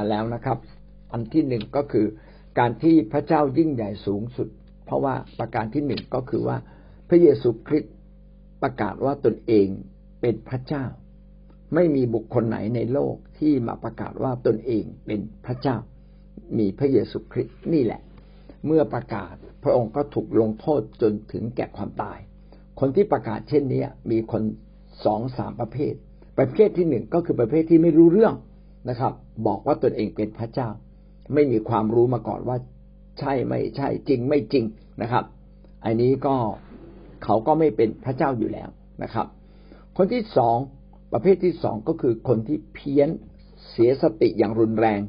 มาแล้วนะครับ อันที่หนึ่งก็คือการที่พระเจ้ายิ่งใหญ่สูงสุด เพราะว่าประการที่หนึ่งก็คือว่าพระเยซูคริสต์ประกาศว่าตนเองเป็นพระเจ้า ไม่มีบุคคลไหนในโลกที่มาประกาศว่าตนเองเป็นพระเจ้า มีพระเยซูคริสต์นี่แหละ เมื่อประกาศพระองค์ก็ถูกลงโทษจนถึงแก่ความตาย คนที่ประกาศเช่นนี้มีคนสองสามประเภท ประเภทที่หนึ่งก็คือประเภทที่ไม่รู้เรื่อง นะครับ บอกว่าตนเองเป็นพระเจ้า ไม่มีความรู้มาก่อนว่า ใช่ไม่ใช่จริงไม่จริงนะครับ อันนี้ก็เขาก็ไม่เป็นพระเจ้าอยู่แล้วนะครับ คนที่สองประเภทที่สองก็คือคนที่เพี้ยนเสียสติอย่างรุนแรง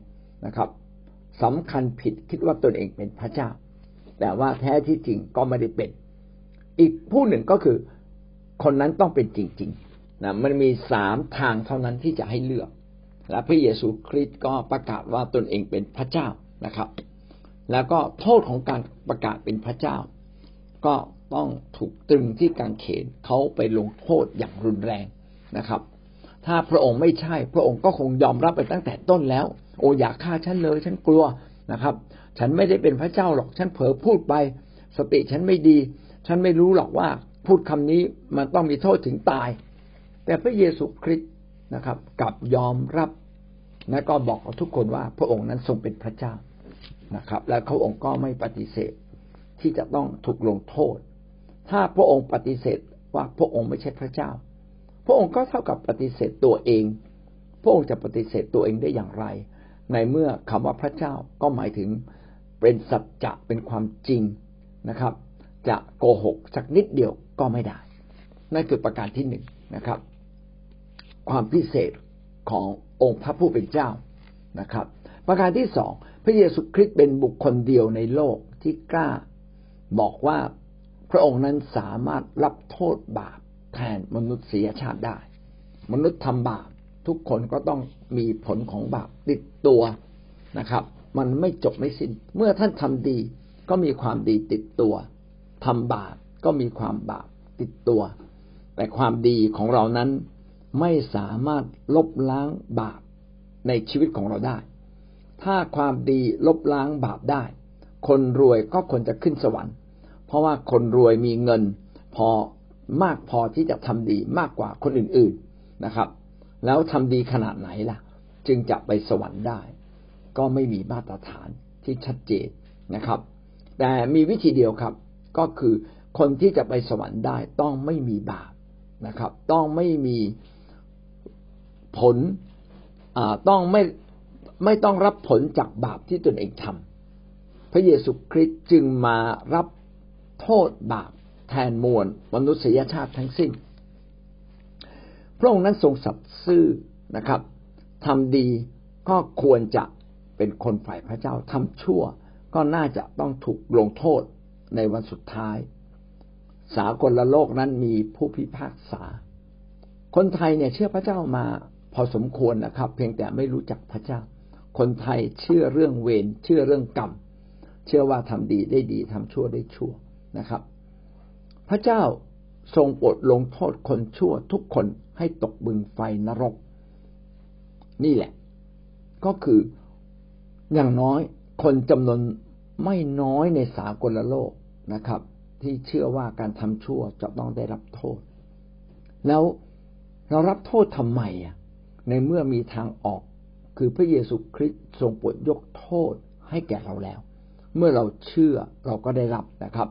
นะครับสำคัญผิดคิดว่าตนเองเป็นพระเจ้า แต่ว่าแท้ที่จริงก็ไม่ได้เป็น อีกผู้หนึ่งก็คือ คนนั้นต้องเป็นจริงๆนะมันมีสามทางเท่านั้นที่จะให้เลือก และพระเยซูคริสต์ก็ประกาศว่าตนเองเป็นพระเจ้านะครับ แล้วก็โทษของการประกาศเป็นพระเจ้า ก็ต้องถูกตรึงที่กางเขนเขาไปลงโทษอย่างรุนแรงนะครับ ถ้าพระองค์ไม่ใช่ พระองค์ก็คงยอมรับไปตั้งแต่ต้นแล้ว โอ้อยากฆ่าฉันเลยฉันกลัวนะครับ ฉันไม่ได้เป็นพระเจ้าหรอกฉันเผลอพูดไป สติฉันไม่ดี ฉันไม่รู้หรอกว่าพูดคำนี้มันต้องมีโทษถึงตาย แต่พระเยซูคริสต์นะครับกลับยอมรับ และก็บอกกับทุกคนว่าพระองค์นั้นทรงเป็นพระเจ้านะครับ และพระองค์ก็ไม่ปฏิเสธที่จะต้องถูกลงโทษ ถ้าพระองค์ปฏิเสธว่าพระองค์ไม่ใช่พระเจ้า พระองค์ก็เท่ากับปฏิเสธตัวเอง พระองค์จะปฏิเสธตัวเองได้อย่างไร ในเมื่อคำว่าพระเจ้าก็หมายถึงเป็นสัจจะเป็นความจริงนะครับ จะโกหกสักนิดเดียวก็ไม่ได้ นั่นคือประการที่หนึ่งนะครับ ความพิเศษของ องค์พระผู้เป็นเจ้านะครับ ประการที่สองพระเยซูคริสต์เป็นบุคคลเดียวในโลกที่กล้าบอกว่าพระองค์นั้นสามารถรับโทษบาปแทนมนุษยชาติได้ มนุษย์ทำบาปทุกคนก็ต้องมีผลของบาปติดตัวนะครับ มันไม่จบไม่สิน้น เมื่อท่านทำดีก็มีความดีติดตัวทำบาปก็มีความบาปติดตัว แต่ความดีของเรานั้น ไม่สามารถลบล้างบาปในชีวิตของเราได้ ถ้าความดีลบล้างบาปได้ คนรวยก็ควรจะขึ้นสวรรค์ เพราะว่าคนรวยมีเงิน พอมากพอที่จะทำดีมากกว่าคนอื่นๆนะครับ แล้วทำดีขนาดไหนล่ะ จึงจะไปสวรรค์ได้ ก็ไม่มีมาตรฐานที่ชัดเจนนะครับ แต่มีวิธีเดียวครับ ก็คือคนที่จะไปสวรรค์ได้ต้องไม่มีบาปนะครับ ต้องไม่มี ผลต้องไม่ไม่ต้องรับผลจากบาปที่ตนเองทำพระเยซูคริสต์จึงมารับโทษบาปแทนมวลมนุษยชาติทั้งสิ้น พระองค์นั้นทรงสัตย์ซื่อนะครับทำดีก็ควรจะเป็นคนฝ่ายพระเจ้าทำชั่วก็น่าจะต้องถูกลงโทษในวันสุดท้าย สากลละโลกนั้นมีผู้พิพากษา คนไทยเนี่ยเชื่อพระเจ้ามา พอสมควรนะครับ เพียงแต่ไม่รู้จักพระเจ้า คนไทยเชื่อเรื่องเวรเชื่อเรื่องกรรม เชื่อว่าทำดีได้ดีทำชั่วได้ชั่วนะครับ พระเจ้าทรงโปรดลงโทษคนชั่วทุกคนให้ตกบึงไฟนรก นี่แหละ ก็คืออย่างน้อยคนจำนวนไม่น้อยในสากลโลกนะครับ ที่เชื่อว่าการทำชั่วจะต้องได้รับโทษ แล้วเรารับโทษทำไมอะ ในเมื่อมีทางออก คือพระเยซูคริสต์ทรงโปรดยกโทษให้แก่เราแล้ว เมื่อเราเชื่อเราก็ได้รับนะครับ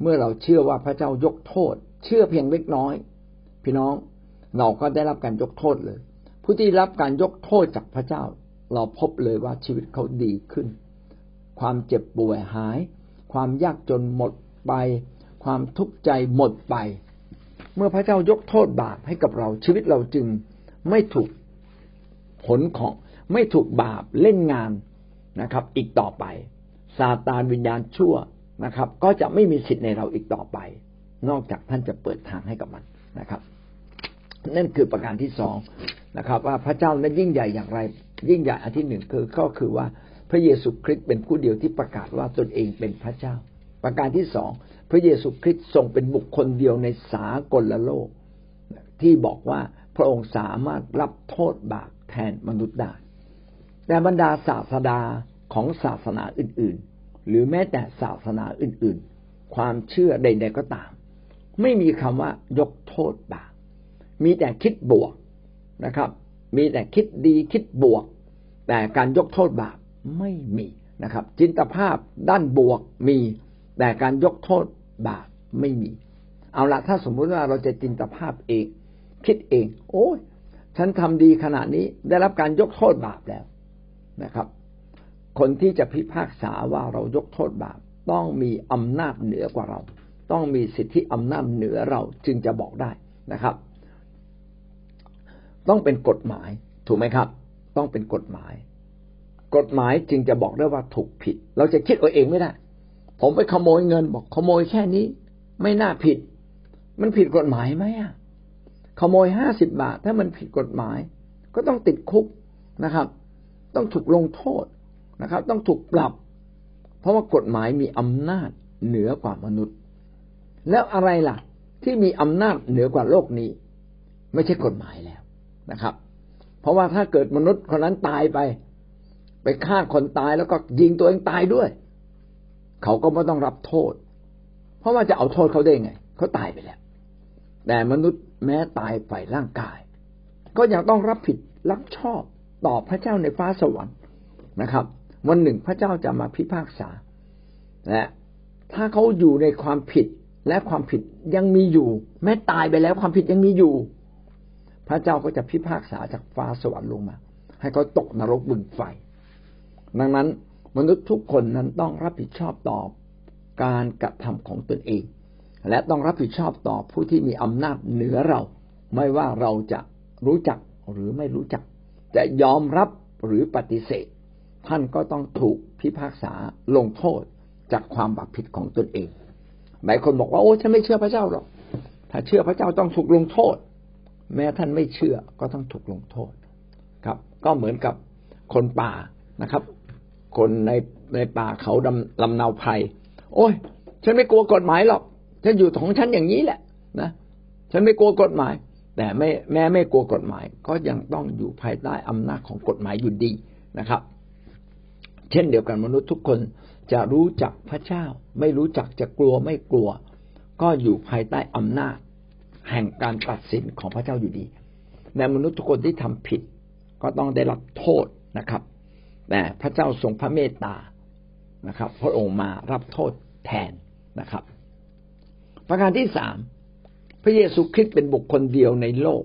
เมื่อเราเชื่อว่าพระเจ้ายกโทษ เชื่อเพียงเล็กน้อย พี่น้องเราก็ได้รับการยกโทษเลย ผู้ที่รับการยกโทษจากพระเจ้า เราพบเลยว่าชีวิตเขาดีขึ้น ความเจ็บป่วยหาย ความยากจนหมดไป ความทุกข์ใจหมดไป เมื่อพระเจ้ายกโทษบาปให้กับเราชีวิตเราจึง ไม่ถูกผลของไม่ถูกบาปเล่นงานนะครับ อีกต่อไปซาตานวิญญาณชั่วนะครับ ก็จะไม่มีสิทธิ์ในเราอีกต่อไป นอกจากท่านจะเปิดทางให้กับมันนะครับ นั่นคือประการที่สองนะครับ ว่าพระเจ้านั้นยิ่งใหญ่อย่างไร ยิ่งใหญ่อันที่หนึ่งคือก็คือว่าพระเยซูคริสต์เป็นผู้เดียวที่ประกาศว่าตนเองเป็นพระเจ้า ประการที่สองพระเยซูคริสต์ทรงเป็นบุคคลเดียวในสากลโลก ที่บอกว่า พระองค์สามารถรับโทษบาปแทนมนุษย์ได้ แต่บรรดาศาสดาของศาสนาอื่นๆ หรือแม้แต่ศาสนาอื่นๆ ความเชื่อใด ๆก็ตาม ไม่มีคำว่ายกโทษบาป มีแต่คิดบวกนะครับ มีแต่คิดดีคิดบวก แต่การยกโทษบาปไม่มีนะครับ จินตภาพด้านบวกมี แต่การยกโทษบาปไม่มี เอาละถ้าสมมุติว่าเราจะจินตภาพเอง คิดเอง โอ้ยฉันทำดีขนาดนี้ได้รับการยกโทษบาปแล้วนะครับ คนที่จะพิพากษาว่าเรายกโทษบาป ต้องมีอำนาจเหนือกว่าเรา ต้องมีสิทธิอำนาจเหนือเราจึงจะบอกได้นะครับ ต้องเป็นกฎหมายถูกไหมครับ ต้องเป็นกฎหมาย กฎหมายจึงจะบอกได้ว่าถูกผิด เราจะคิดเอาเองไม่ได้ ผมไปขโมยเงินบอกขโมยแค่นี้ ไม่น่าผิด มันผิดกฎหมายไหมอะ ขโมยห้าสิบบาท ถ้ามันผิดกฎหมาย ก็ต้องติดคุกนะครับ ต้องถูกลงโทษนะครับ ต้องถูกปรับ เพราะว่ากฎหมายมีอำนาจเหนือกว่ามนุษย์ แล้วอะไรล่ะ ที่มีอำนาจเหนือกว่าโลกนี้ ไม่ใช่กฎหมายแล้วนะครับ เพราะว่าถ้าเกิดมนุษย์คนนั้นตายไป ไปฆ่าคนตายแล้วก็ยิงตัวเองตายด้วย เขาก็ไม่ต้องรับโทษ เพราะว่าจะเอาโทษเขาได้ไง เขาตายไปแล้ว แต่มนุษย์แม้ตายฝ่ายร่างกาย ก็ยังต้องรับผิดรับชอบต่อพระเจ้าในฟ้าสวรรค์นะครับ วันหนึ่งพระเจ้าจะมาพิพากษา และถ้าเขาอยู่ในความผิดและความผิดยังมีอยู่ แม้ตายไปแล้วความผิดยังมีอยู่ พระเจ้าก็จะพิพากษาจากฟ้าสวรรค์ลงมา ให้เขาตกนรกบึงไฟ ดังนั้นมนุษย์ทุกคนนั้นต้องรับผิดชอบต่อการกระทำของตนเอง และต้องรับผิดชอบต่อผู้ที่มีอำนาจเหนือเรา ไม่ว่าเราจะรู้จักหรือไม่รู้จัก จะยอมรับหรือปฏิเสธ ท่านก็ต้องถูกพิพากษาลงโทษจากความบาปผิดของตนเอง หลายคนบอกว่าโอ้ฉันไม่เชื่อพระเจ้าหรอก ถ้าเชื่อพระเจ้าต้องถูกลงโทษ แม้ท่านไม่เชื่อก็ต้องถูกลงโทษ ครับ ก็เหมือนกับคนป่านะครับ คนในในป่าเขาดำลำนาไพรโอ้ย ฉันไม่กลัวกฎหมายหรอก ฉันอยู่ของฉันอย่างนี้แหละนะฉันไม่กลัวกฎหมาย แต่ไม่แม้ไม่กลัวกฎหมาย ก็ยังต้องอยู่ภายใต้อำนาจของกฎหมายอยู่ดีนะครับ เช่นเดียวกันมนุษย์ทุกคนจะรู้จักพระเจ้า ไม่รู้จักจะกลัวไม่กลัว ก็อยู่ภายใต้อำนาจ แห่งการตัดสินของพระเจ้าอยู่ดีแต่มนุษย์ทุกคนที่ทำผิด ก็ต้องได้รับโทษนะครับ แต่พระเจ้าทรงพระเมตตานะครับ พระองค์มารับโทษแทนนะครับ ประการที่สามพระเยซูคริสต์เป็นบุคคลเดียวในโลก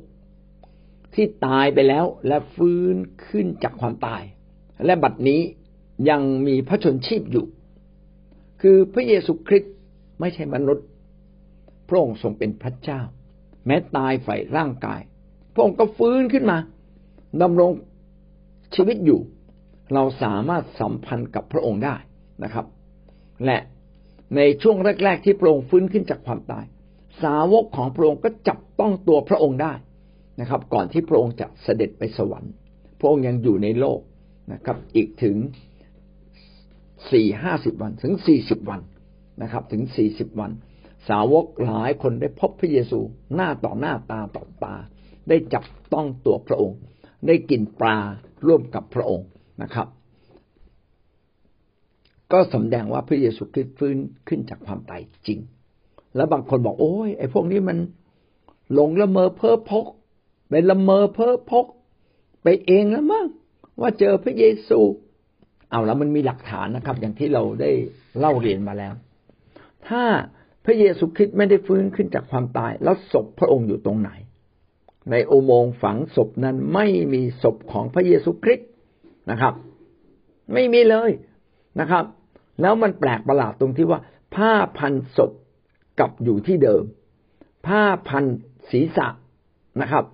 ที่ตายไปแล้วและฟื้นขึ้นจากความตาย และบัดนี้ยังมีพระชนชีพอยู่ คือพระเยซูคริสต์ไม่ใช่มนุษย์ พระองค์ทรงเป็นพระเจ้า แม้ตายฝ่ายร่างกาย พระองค์ก็ฟื้นขึ้นมาดำรงชีวิตอยู่ เราสามารถสัมพันธ์กับพระองค์ได้นะครับ และ ในช่วงแรก ๆ ที่พระองค์ฟื้นขึ้นจากความตาย สาวกของพระองค์ก็จับต้องตัวพระองค์ได้นะครับ ก่อนที่พระองค์จะเสด็จไปสวรรค์ พระองค์ยังอยู่ในโลกนะครับ อีกถึงสี่ห้าสิบวันถึงสี่สิบวันนะครับ ถึงสี่สิบวัน สาวกหลายคนได้พบพระเยซูหน้าต่อหน้าตาต่อตา ได้จับต้องตัวพระองค์ ได้กินปลาร่วมกับพระองค์นะครับ ก็สำแดงว่าพระเยซูคริสต์ฟื้นขึ้นจากความตายจริง แล้วบางคนบอกโอ้ยไอ้พวกนี้มันหลงละเมอเพ้อพกไปละเมอเพ้อพก ไปเองแล้วมั้งว่าเจอพระเยซู เอาแล้วมันมีหลักฐานนะครับ อย่างที่เราได้เล่าเรียนมาแล้ว ถ้าพระเยซูคริสต์ไม่ได้ฟื้นขึ้นจากความตาย แล้วศพพระองค์อยู่ตรงไหน ในอุโมงค์ฝังศพนั้นไม่มีศพของพระเยซูคริสต์นะครับ ไม่มีเลยนะครับ แล้วมันแปลกประหลาดตรงที่ว่า ผ้าพันศพกับอยู่ที่เดิม ผ้าพันศีรษะนะครับ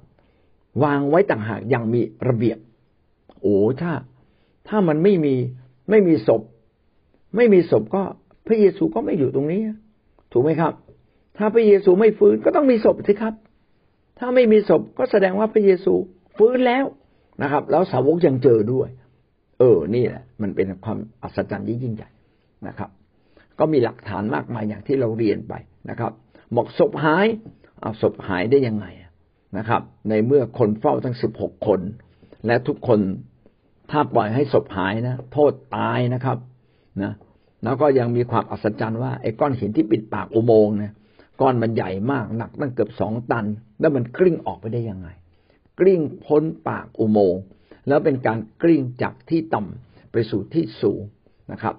วางไว้ต่างหากอย่างมีระเบียบ โอ้ถ้า ถ้ามันไม่มีไม่มีศพ ไม่มีศพก็พระเยซูก็ไม่อยู่ตรงนี้ ถูกไหมครับ ถ้าพระเยซูไม่ฟื้นก็ต้องมีศพสิครับ ถ้าไม่มีศพก็แสดงว่าพระเยซูฟื้นแล้วนะครับ แล้วสาวกยังเจอด้วย เออ นี่แหละ มันเป็นความอัศจรรย์ยิ่งใหญ่ นะครับ ก็มีหลักฐานมากมายอย่างที่เราเรียนไปนะครับบอกศพหายเอาศพหายได้ยังไงนะครับ ในเมื่อคนเฝ้าทั้งสิบหกคน และทุกคนถ้าปล่อยให้ศพหายนะ โทษตายนะครับนะแล้วก็ยังมีความอัศจรรย์ว่าไอ้ก้อนหินที่ปิดปากอุโมงค์เนี่ยก้อนมันใหญ่มากหนักตั้งเกือบสองตัน แล้วมันกลิ้งออกไปได้ยังไง กลิ้งพ้นปากอุโมงค์แล้วเป็นการกลิ้งจากที่ต่ำไปสู่ที่สูงนะครับ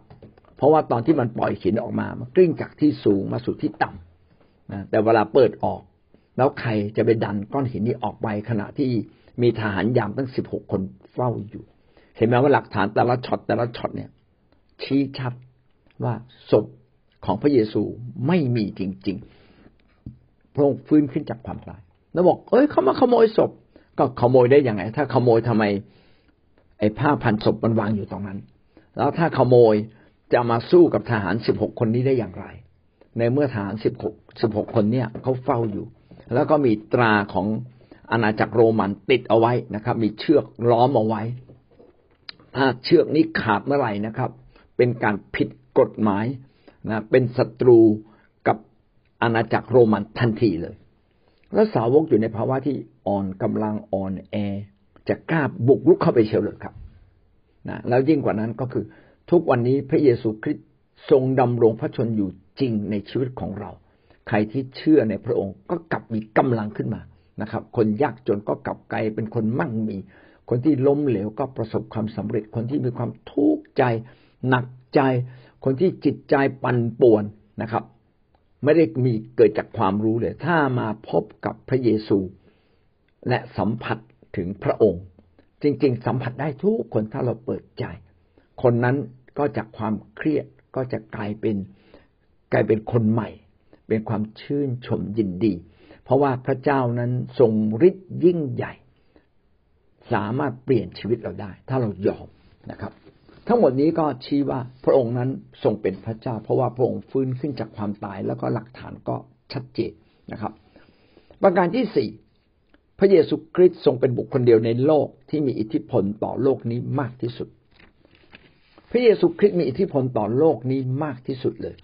เพราะว่าตอนที่มันปล่อยหินออกมา มันกลิ้งจากที่สูงมาสู่ที่ต่ำนะแต่เวลาเปิดออก แล้วใครจะไปดันก้อนหินนี้ออกไปขณะที่มีทหารยามตั้งสิบหกคนเฝ้าอยู่ เห็นไหมว่าหลักฐานแต่ละช็อตแต่ละช็อตเนี่ย ชี้ชัดว่าศพของพระเยซูไม่มีจริง ๆ พระองค์ฟื้นขึ้นจากความตาย แล้วบอก เอ้ยเขามาขโมยศพ ก็ขโมยได้ยังไง ถ้าขโมยทำไม ไอ้ผ้าพันศพมันวางอยู่ตรงนั้น แล้วถ้าขโมย จะมาสู้กับทหารสิบหกคนนี้ได้อย่างไร ในเมื่อทหารสิบหกสิบหกคนเนี่ยเขาเฝ้าอยู่ แล้วก็มีตราของอาณาจักรโรมันติดเอาไว้นะครับ มีเชือกล้อมเอาไว้ ถ้าเชือกนี้ขาดเมื่อไหร่นะครับ เป็นการผิดกฎหมายนะเป็นศัตรูกับอาณาจักรโรมันทันทีเลย แล้วสาวกอยู่ในภาวะที่อ่อนกำลังอ่อนแอ จะกล้าบุกรุกเข้าไปเชียวเลยครับนะแล้วยิ่งกว่านั้นก็คือ ทุกวันนี้พระเยซูคริสต์ทรงดำรงพระชนอยู่จริงในชีวิตของเรา ใครที่เชื่อในพระองค์ก็กลับมีกำลังขึ้นมานะครับ คนยากจนก็กลับกลายเป็นคนมั่งมี คนที่ล้มเหลวก็ประสบความสำเร็จ คนที่มีความทุกข์ใจ หนักใจ คนที่จิตใจปั่นป่วนนะครับ ไม่ได้มีเกิดจากความรู้เลย ถ้ามาพบกับพระเยซู และสัมผัสถึงพระองค์ จริง ๆ สัมผัสได้ทุกคนถ้าเราเปิดใจ คนนั้น ก็จากความเครียดก็จะกลายเป็นกลายเป็นคนใหม่ เป็นความชื่นชมยินดี เพราะว่าพระเจ้านั้นทรงฤทธิ์ยิ่งใหญ่ สามารถเปลี่ยนชีวิตเราได้ ถ้าเรายอมนะครับ ทั้งหมดนี้ก็ชี้ว่าพระองค์นั้นทรงเป็นพระเจ้า เพราะว่าพระองค์ฟื้นขึ้นจากความตายแล้วก็หลักฐานก็ชัดเจนนะครับ ประการที่สี่พระเยซูคริสต์ทรงเป็นบุคคลเดียวในโลกที่มีอิทธิพลต่อโลกนี้มากที่สุด พระเยซูคริสต์มีอิทธิพลต่อโลกนี้มากที่สุดเลย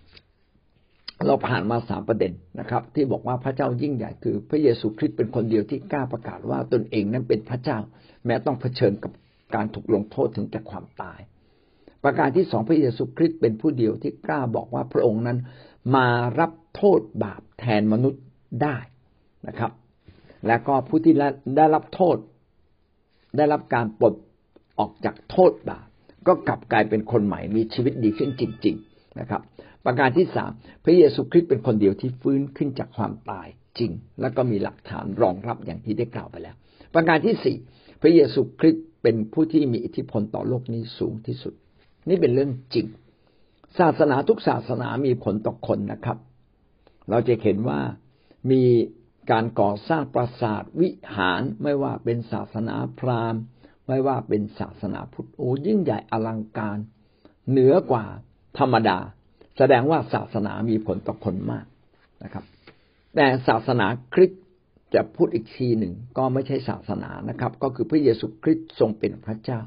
เราผ่านมาสามประเด็นนะครับ ที่บอกว่าพระเจ้ายิ่งใหญ่คือ พระเยซูคริสต์เป็นคนเดียวที่กล้าประกาศว่าตนเองนั้นเป็นพระเจ้า แม้ต้องเผชิญกับการถูกลงโทษถึงแก่ความตาย ประการที่สองพระเยซูคริสต์เป็นผู้เดียวที่กล้าบอกว่าพระองค์นั้นมารับโทษบาปแทนมนุษย์ได้นะครับ และก็ผู้ที่ได้รับโทษ ได้รับการปลดออกจากโทษบาป ก็กลับกลายเป็นคนใหม่มีชีวิตดีขึ้นจริง ๆนะครับ ประการที่สามพระเยซูคริสต์เป็นคนเดียวที่ฟื้นขึ้นจากความตายจริง แล้วก็มีหลักฐานรองรับอย่างที่ได้กล่าวไปแล้ว ประการที่สี่พระเยซูคริสต์เป็นผู้ที่มีอิทธิพลต่อโลกนี้สูงที่สุด นี่เป็นเรื่องจริง ศาสนาทุกศาสนามีผลต่อคนนะครับ เราจะเห็นว่ามีการก่อสร้างปราสาทวิหารไม่ว่าเป็นศาสนาพราหมณ์ ไม่ว่าเป็นศาสนาพุทธโอ้ยิ่งใหญ่อลังการ เหนือกว่าธรรมดา แสดงว่าศาสนามีผลต่อคนมากนะครับ แต่ศาสนาคริสต์จะพูดอีกทีหนึ่งก็ไม่ใช่ศาสนานะครับ ก็คือพระเยซูคริสต์ทรงเป็นพระเจ้า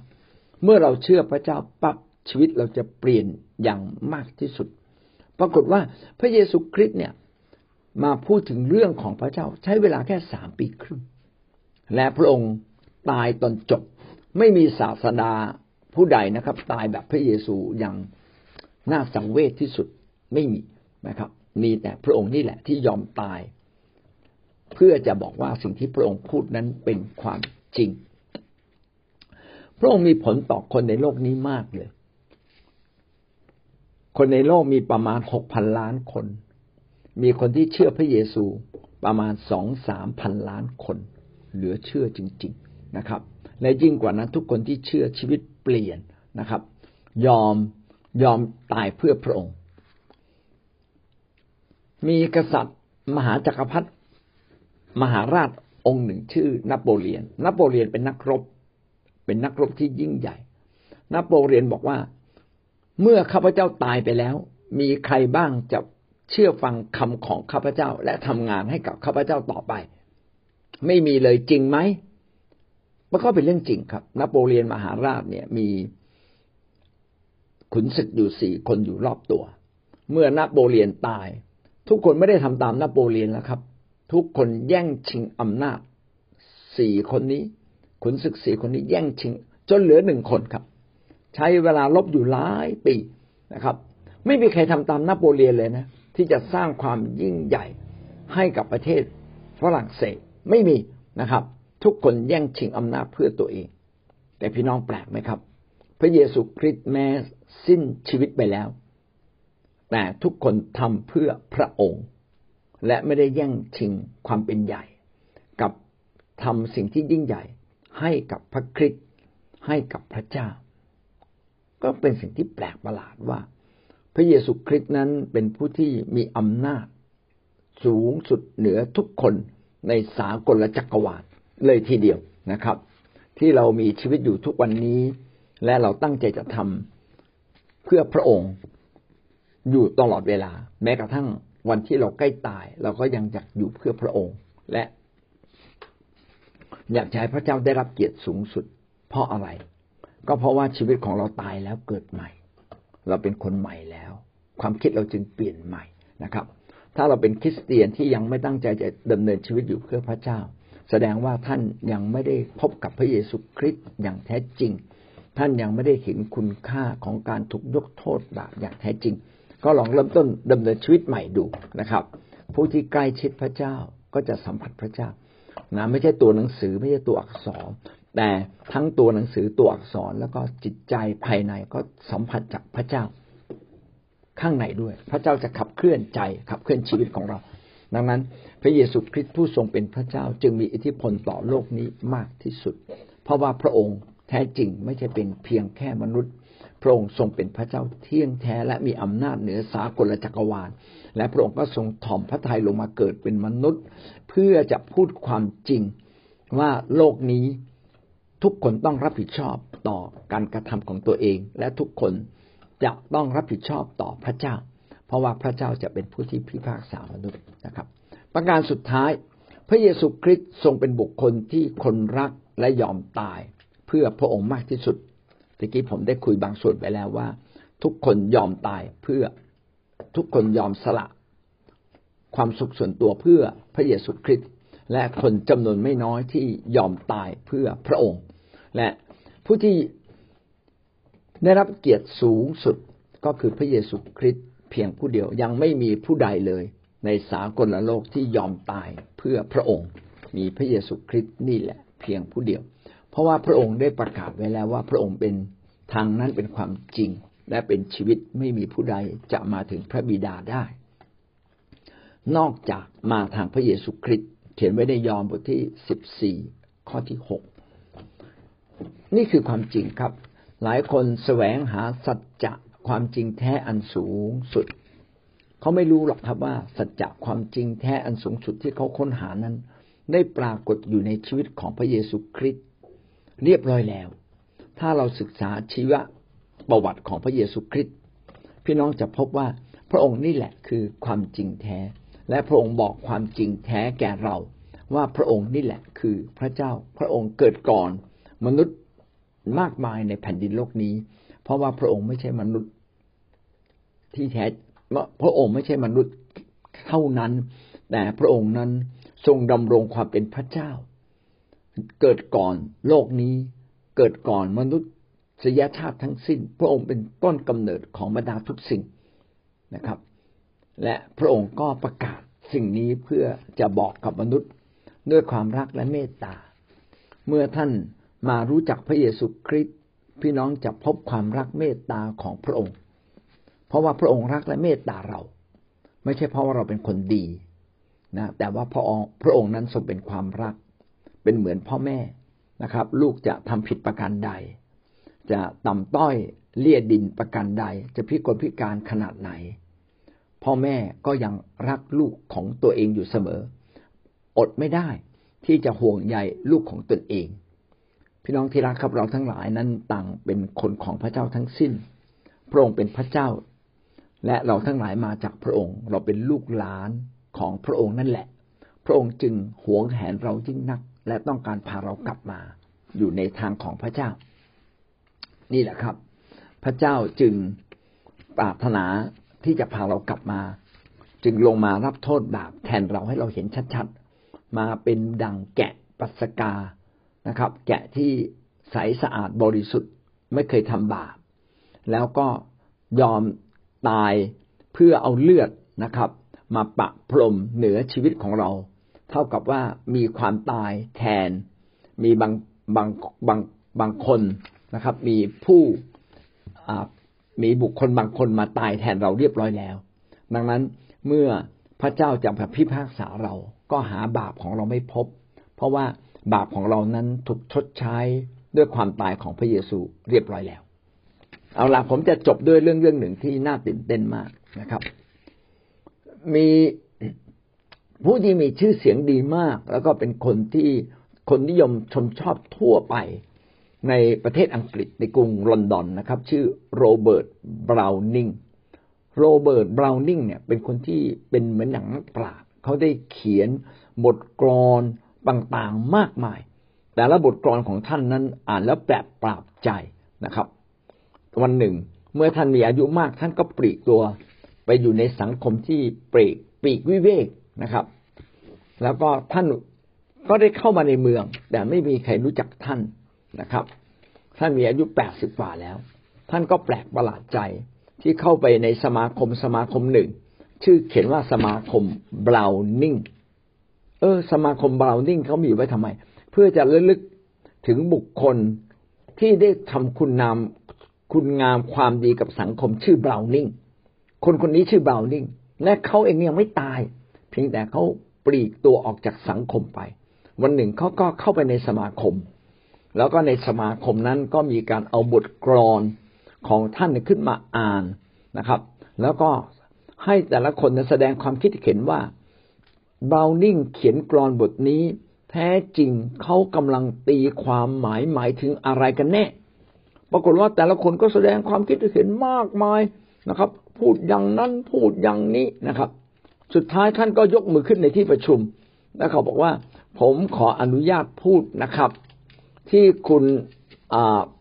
เมื่อเราเชื่อพระเจ้าปั๊บชีวิตเราจะเปลี่ยนอย่างมากที่สุด ปรากฏว่าพระเยซูคริสต์เนี่ยมาพูดถึงเรื่องของพระเจ้าใช้เวลาแค่สามปีครึ่งและพระองค์ตายตอนจบ ไม่มีศาสดาผู้ใดนะครับ ตายแบบพระเยซูอย่างน่าสังเวชที่สุดไม่มีนะครับ มีแต่พระองค์นี่แหละที่ยอมตาย เพื่อจะบอกว่าสิ่งที่พระองค์พูดนั้นเป็นความจริง พระองค์มีผลต่อคนในโลกนี้มากเลย คนในโลกมีประมาณหกพันล้านคน มีคนที่เชื่อพระเยซูประมาณสองสามพันล้านคน เหลือเชื่อจริง ๆนะครับ และยิ่งกว่านั้นทุกคนที่เชื่อชีวิตเปลี่ยนนะครับ ยอมยอมตายเพื่อพระองค์ มีกษัตริย์มหาจักรพรรดิมหาราชองค์หนึ่งชื่อนโปเลียน นโปเลียนเป็นนักรบ เป็นนักรบที่ยิ่งใหญ่ นโปเลียนบอกว่าเมื่อข้าพเจ้าตายไปแล้ว มีใครบ้างจะเชื่อฟังคำของข้าพเจ้าและทำงานให้กับข้าพเจ้าต่อไป ไม่มีเลยจริงไหม มันก็เป็นเรื่องจริงครับนโปเลียนมหาราชเนี่ยมีขุนศึกอยู่สี่คนอยู่รอบตัว เมื่อนโปเลียนตาย ทุกคนไม่ได้ทำตามนโปเลียนแล้วครับ ทุกคนแย่งชิงอำนาจสี่คนนี้ ขุนศึกสี่คนนี้แย่งชิง จนเหลือหนึ่งคนครับ ใช้เวลาลบอยู่หลายปีนะครับ ไม่มีใครทำตามนโปเลียนเลยนะ ที่จะสร้างความยิ่งใหญ่ให้กับประเทศฝรั่งเศสไม่มีนะครับ ทุกคนแย่งชิงอำนาจเพื่อตัวเอง แต่พี่น้องแปลกไหมครับ พระเยซูคริสต์แม้สิ้นชีวิตไปแล้ว แต่ทุกคนทำเพื่อพระองค์ และไม่ได้แย่งชิงความเป็นใหญ่ กับทำสิ่งที่ยิ่งใหญ่ ให้กับพระคริสต์ให้กับพระเจ้า ก็เป็นสิ่งที่แปลกประหลาดว่า พระเยซูคริสต์นั้นเป็นผู้ที่มีอำนาจ สูงสุดเหนือทุกคนในสากลจักรวาล เลยทีเดียวนะครับ ที่เรามีชีวิตอยู่ทุกวันนี้ และเราตั้งใจจะทำเพื่อพระองค์อยู่ตลอดเวลา แม้กระทั่งวันที่เราใกล้ตาย เราก็ยังอยากอยู่เพื่อพระองค์ และอยากให้พระเจ้าได้รับเกียรติสูงสุด เพราะอะไร ก็เพราะว่าชีวิตของเราตายแล้วเกิดใหม่ เราเป็นคนใหม่แล้ว ความคิดเราจึงเปลี่ยนใหม่นะครับ ถ้าเราเป็นคริสเตียนที่ยังไม่ตั้งใจจะดำเนินชีวิตอยู่เพื่อพระเจ้า แสดงว่าท่านยังไม่ได้พบกับพระเยซูคริสต์อย่างแท้จริง ท่านยังไม่ได้เห็นคุณค่าของการถูกยกโทษบาปอย่างแท้จริง ก็ลองเริ่มต้นดำเนินชีวิตใหม่ดูนะครับ ผู้ที่ใกล้ชิดพระเจ้าก็จะสัมผัสพระเจ้านะไม่ใช่ตัวหนังสือไม่ใช่ตัวอักษร แต่ทั้งตัวหนังสือตัวอักษรแล้วก็จิตใจภายในก็สัมผัสจากพระเจ้า ข้างในด้วย พระเจ้าจะขับเคลื่อนใจขับเคลื่อนชีวิตของเรา ดังนั้นพระเยซูคริสต์ผู้ทรงเป็นพระเจ้าจึงมีอิทธิพลต่อโลกนี้มากที่สุด เพราะว่าพระองค์แท้จริงไม่ใช่เป็นเพียงแค่มนุษย์ พระองค์ทรงเป็นพระเจ้าเที่ยงแท้และมีอำนาจเหนือสากลจักรวาล และพระองค์ก็ทรงถ่อมพระทัยลงมาเกิดเป็นมนุษย์ เพื่อจะพูดความจริงว่าโลกนี้ทุกคนต้องรับผิดชอบต่อการกระทำของตัวเอง และทุกคนจะต้องรับผิดชอบต่อพระเจ้า เพราะว่าพระเจ้าจะเป็นผู้ที่พิพากษามนุษย์นะครับ ประการสุดท้าย พระเยซูคริสต์ทรงเป็นบุคคลที่คนรักและยอมตาย เพื่อพระองค์มากที่สุดตะกี้ผมได้คุยบางส่วนไปแล้วว่า ทุกคนยอมตายเพื่อทุกคนยอมสละ ความสุขส่วนตัวเพื่อพระเยซูคริสต์และคนจำนวนไม่น้อยที่ยอมตายเพื่อพระองค์ และผู้ที่ได้รับเกียรติสูงสุดก็คือพระเยซูคริสต์ เพียงผู้เดียวยังไม่มีผู้ใดเลย ในสากลโลกที่ยอมตายเพื่อพระองค์ มีพระเยซูคริสต์นี่แหละ เพียงผู้เดียว เพราะว่าพระองค์ได้ประกาศไว้แล้วว่าพระองค์เป็นทางนั้นเป็นความจริง และเป็นชีวิตไม่มีผู้ใดจะมาถึงพระบิดาได้ นอกจากมาทางพระเยซูคริสต์เขียนไว้ในยอห์นบทที่สิบสี่ข้อที่หกนี่คือความจริงครับ หลายคนแสวงหาสัจจะ ความจริงแท้อันสูงสุด เขาไม่รู้หรอกครับว่า สัจจะความจริงแท้อันสูงสุดที่เขาค้นหานั้น ได้ปรากฏอยู่ในชีวิตของพระเยซูคริสต์เรียบร้อยแล้ว ถ้าเราศึกษาชีวประวัติของพระเยซูคริสต์พี่น้องจะพบว่าพระองค์นี่แหละคือความจริงแท้ และพระองค์บอกความจริงแท้แก่เรา ว่าพระองค์นี่แหละคือพระเจ้า พระองค์เกิดก่อน มนุษย์มากมายในแผ่นดินโลกนี้ เพราะว่าพระองค์ไม่ใช่มนุษย์ที่แท้พระองค์ไม่ใช่มนุษย์เท่านั้น แต่พระองค์นั้นทรงดำรงความเป็นพระเจ้า เกิดก่อนโลกนี้ เกิดก่อนมนุษย์สยชาติทั้งสิ้น พระองค์เป็นต้นกำเนิดของบรรดาทุกสิ่งนะครับ และพระองค์ก็ประกาศสิ่งนี้เพื่อจะบอกกับมนุษย์ด้วยความรักและเมตตา เมื่อท่านมารู้จักพระเยซูคริสต์ พี่น้องจะพบความรักเมตตาของพระองค์ เพราะว่าพระองค์รักและเมตตาเรา ไม่ใช่เพราะว่าเราเป็นคนดีนะแต่ว่าพระองค์พระองค์นั้นทรงเป็นความรัก เป็นเหมือนพ่อแม่นะครับ ลูกจะทำผิดประการใด จะต่ำต้อยเลี่ยดินประการใด จะพิกลพิการขนาดไหน พ่อแม่ก็ยังรักลูกของตัวเองอยู่เสมอ อดไม่ได้ที่จะห่วงใยลูกของตนเอง พี่น้องที่รักครับเราทั้งหลายนั้นต่างเป็นคนของพระเจ้าทั้งสิ้น พระองค์เป็นพระเจ้า และเราทั้งหลายมาจากพระองค์ เราเป็นลูกหลานของพระองค์นั่นแหละ พระองค์จึงหวงแหนเรายิ่งนัก และต้องการพาเรากลับมา อยู่ในทางของพระเจ้า นี่แหละครับ พระเจ้าจึงปรารถนาที่จะพาเรากลับมา จึงลงมารับโทษบาปแทนเราให้เราเห็นชัดๆ มาเป็นดังแกะปัสกา นะครับ แกะที่ใสสะอาดบริสุทธิ์ไม่เคยทำบาปแล้วก็ยอมตายเพื่อเอาเลือดนะครับ มาปะพรมเหนือชีวิตของเรา เท่ากับว่ามีความตายแทน มีบางบางบางบางคนนะครับ มีผู้มีบุคคลบางคนมาตายแทนเราเรียบร้อยแล้ว ดังนั้นเมื่อพระเจ้าจะพิพากษาเราก็หาบาปของเราไม่พบ เพราะว่า บาปของเรานั้นถูกชดใช้ด้วยความตายของพระเยซูเรียบร้อยแล้ว เอาล่ะผมจะจบด้วยเรื่องเรื่องหนึ่งที่น่าตื่นเต้นมากนะครับ มีผู้ที่มีชื่อเสียงดีมาก แล้วก็เป็นคนที่คนนิยมชมชอบทั่วไปในประเทศอังกฤษในกรุงลอนดอนนะครับ ชื่อโรเบิร์ตบราวนิงโรเบิร์ตบราวนิงเนี่ยเป็นคนที่เป็นเหมือนอย่างนักปราชญ์เขาได้เขียนบทกลอน ต่างๆมากมาย แต่ละบทกลอนของท่านนั้นอ่านแล้วแปลกปราบใจนะครับ วันหนึ่ง เมื่อท่านมีอายุมากท่านก็ปลีกตัวไปอยู่ในสังคมที่ปลีกปีกวิเวกนะครับ แล้วก็ท่านก็ได้เข้ามาในเมือง แต่ไม่มีใครรู้จักท่านนะครับ ท่านมีอายุแปดสิบกว่าแล้ว ท่านก็แปลกประหลาดใจที่เข้าไปในสมาคมสมาคมหนึ่ง ชื่อเขียนว่าสมาคมบราวนิง เออ สมาคมบราวนิงเขามีไว้ทำไม เพื่อจะระลึกถึงบุคคลที่ได้ทำคุณนามคุณงามความดีกับสังคมชื่อบราวนิงคนคนนี้ชื่อบราวนิงและเขาเองยังไม่ตาย เพียงแต่เขาปลีกตัวออกจากสังคมไป วันหนึ่งเขาก็เข้าไปในสมาคม แล้วก็ในสมาคมนั้นก็มีการเอาบทกรอนของท่านขึ้นมาอ่านนะครับ แล้วก็ให้แต่ละคนแสดงความคิดเห็นว่า บราวนิงเขียนกรอนบทนี้ แท้จริงเขากำลังตีความหมายหมายถึงอะไรกันแน่ ปรากฏว่าแต่ละคนก็แสดงความคิดเห็นมากมายนะครับ พูดอย่างนั้นพูดอย่างนี้นะครับ สุดท้ายท่านก็ยกมือขึ้นในที่ประชุม แล้วเขาบอกว่า ผมขออนุญาตพูดนะครับ ที่คุณ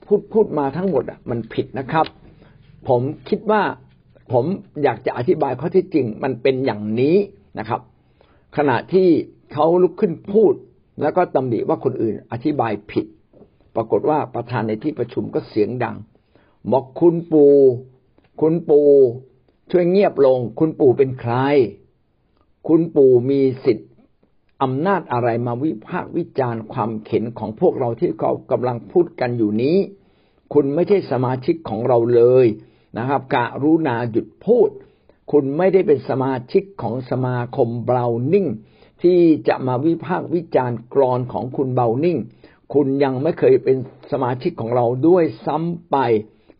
พูดพูดมาทั้งหมดมันผิดนะครับ ผมคิดว่าผมอยากจะอธิบายข้อที่จริงมันเป็นอย่างนี้นะครับ ขณะที่เขาลุกขึ้นพูด แล้วก็ตำหนิว่าคนอื่นอธิบายผิด ปรากฏว่าประธานในที่ประชุมก็เสียงดังบอกคุณปู่ คุณปู่ช่วยเงียบลง คุณปู่เป็นใคร คุณปู่มีสิทธิ์อำนาจอะไรมาวิพากษ์วิจารณ์ความเข็นของพวกเราที่เขากำลังพูดกันอยู่นี้ คุณไม่ใช่สมาชิกของเราเลยนะครับกะรุณาหยุดพูด คุณไม่ได้เป็นสมาชิกของสมาคมเบลนิ่งที่จะมาวิพากษ์วิจารณ์กรอนของคุณเบลนิ่ง คุณยังไม่เคยเป็นสมาชิกของเราด้วยซ้ำไป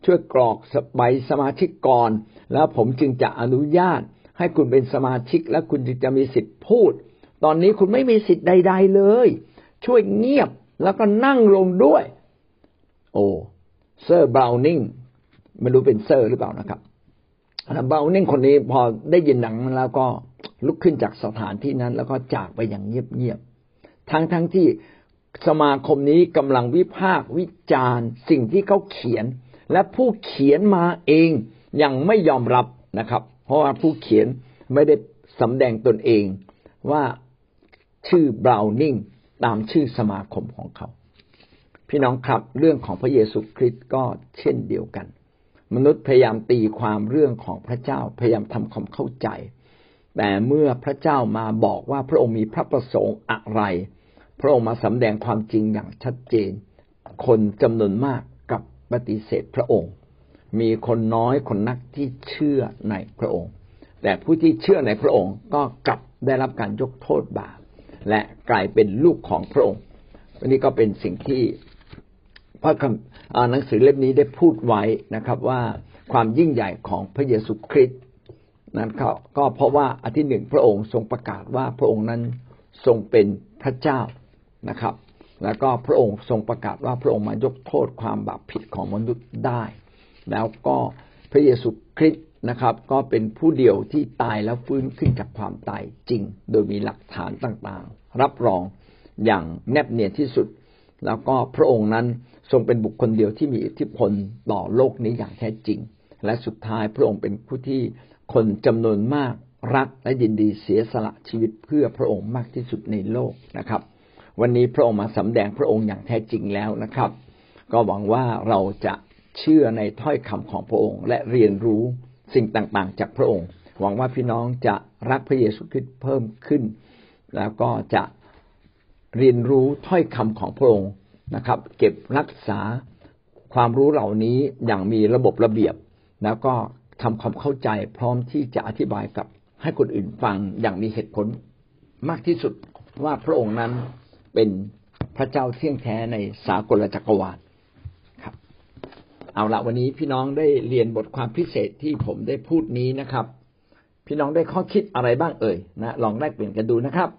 ช่วยกรอกใบสมาชิกก่อน แล้วผมจึงจะอนุญาต ให้คุณเป็นสมาชิกและคุณจึงจะมีสิทธิ์พูด ตอนนี้คุณไม่มีสิทธิ์ใด ๆเลย ช่วยเงียบแล้วก็นั่งลงด้วย โอ้เซอร์บราวนิงไม่รู้เป็นเซอร์หรือเปล่านะครับ เบลนิ่งคนนี้พอได้ยินหนังแล้วก็ลุกขึ้นจากสถานที่นั้น แล้วก็จากไปอย่างเงียบๆ ทั้งทั้งที่สมาคมนี้กำลังวิพากษ์วิจารณ์ สิ่งที่เขาเขียน และผู้เขียนมาเองยังไม่ยอมรับนะครับ เพราะว่าผู้เขียนไม่ได้สำแดงตนเองว่าชื่อบราวนิงตามชื่อสมาคมของเขา พี่น้องครับเรื่องของพระเยซูคริสต์ก็เช่นเดียวกัน มนุษย์พยายามตีความเรื่องของพระเจ้าพยายามทำความเข้าใจ แต่เมื่อพระเจ้ามาบอกว่าพระองค์มีพระประสงค์อะไร พระองค์มาสำแดงความจริงอย่างชัดเจน คนจำนวนมากกับปฏิเสธพระองค์ มีคนน้อยคนนักที่เชื่อในพระองค์ แต่ผู้ที่เชื่อในพระองค์ก็กลับได้รับการยกโทษบาปและกลายเป็นลูกของพระองค์อันนี้ก็เป็นสิ่งที่ พระคำหนังสือเล่มนี้ได้พูดไว้นะครับ ว่าความยิ่งใหญ่ของพระเยซูคริสต์นั้นก็เพราะว่าอันที่หนึ่งพระองค์ทรงประกาศว่าพระองค์นั้นทรงเป็นพระเจ้านะครับ แล้วก็พระองค์ทรงประกาศว่าพระองค์มายกโทษความบาปผิดของมนุษย์ได้ แล้วก็พระเยซูคริสต์นะครับ ก็เป็นผู้เดียวที่ตายแล้วฟื้นขึ้นจากความตายจริง โดยมีหลักฐานต่างๆ รับรองอย่างแนบเนียนที่สุด แล้วก็พระองค์นั้น ทรงเป็นบุคคลเดียวที่มีอิทธิพลต่อโลกนี้อย่างแท้จริง และสุดท้ายพระองค์เป็นผู้ที่คนจำนวนมากรักและยินดีเสียสละชีวิตเพื่อพระองค์มากที่สุดในโลกนะครับ วันนี้พระองค์มาสำแดงพระองค์อย่างแท้จริงแล้วนะครับ ก็หวังว่าเราจะเชื่อในถ้อยคำของพระองค์ และเรียนรู้สิ่งต่างๆ จากพระองค์ หวังว่าพี่น้องจะรักพระเยซูคริสต์เพิ่มขึ้น แล้วก็จะเรียนรู้ถ้อยคำของพระองค์ นะครับ เก็บรักษาความรู้เหล่านี้อย่างมีระบบระเบียบ แล้วก็ทำความเข้าใจพร้อมที่จะอธิบายกับให้คนอื่นฟังอย่างมีเหตุผลมากที่สุดว่าพระองค์นั้นเป็นพระเจ้าเที่ยงแท้ในสากลจักรวาลครับ เอาละวันนี้พี่น้องได้เรียนบทความพิเศษที่ผมได้พูดนี้นะครับ พี่น้องได้ข้อคิดอะไรบ้างเอ่ยนะลองแลกเปลี่ยนกันดูนะครับ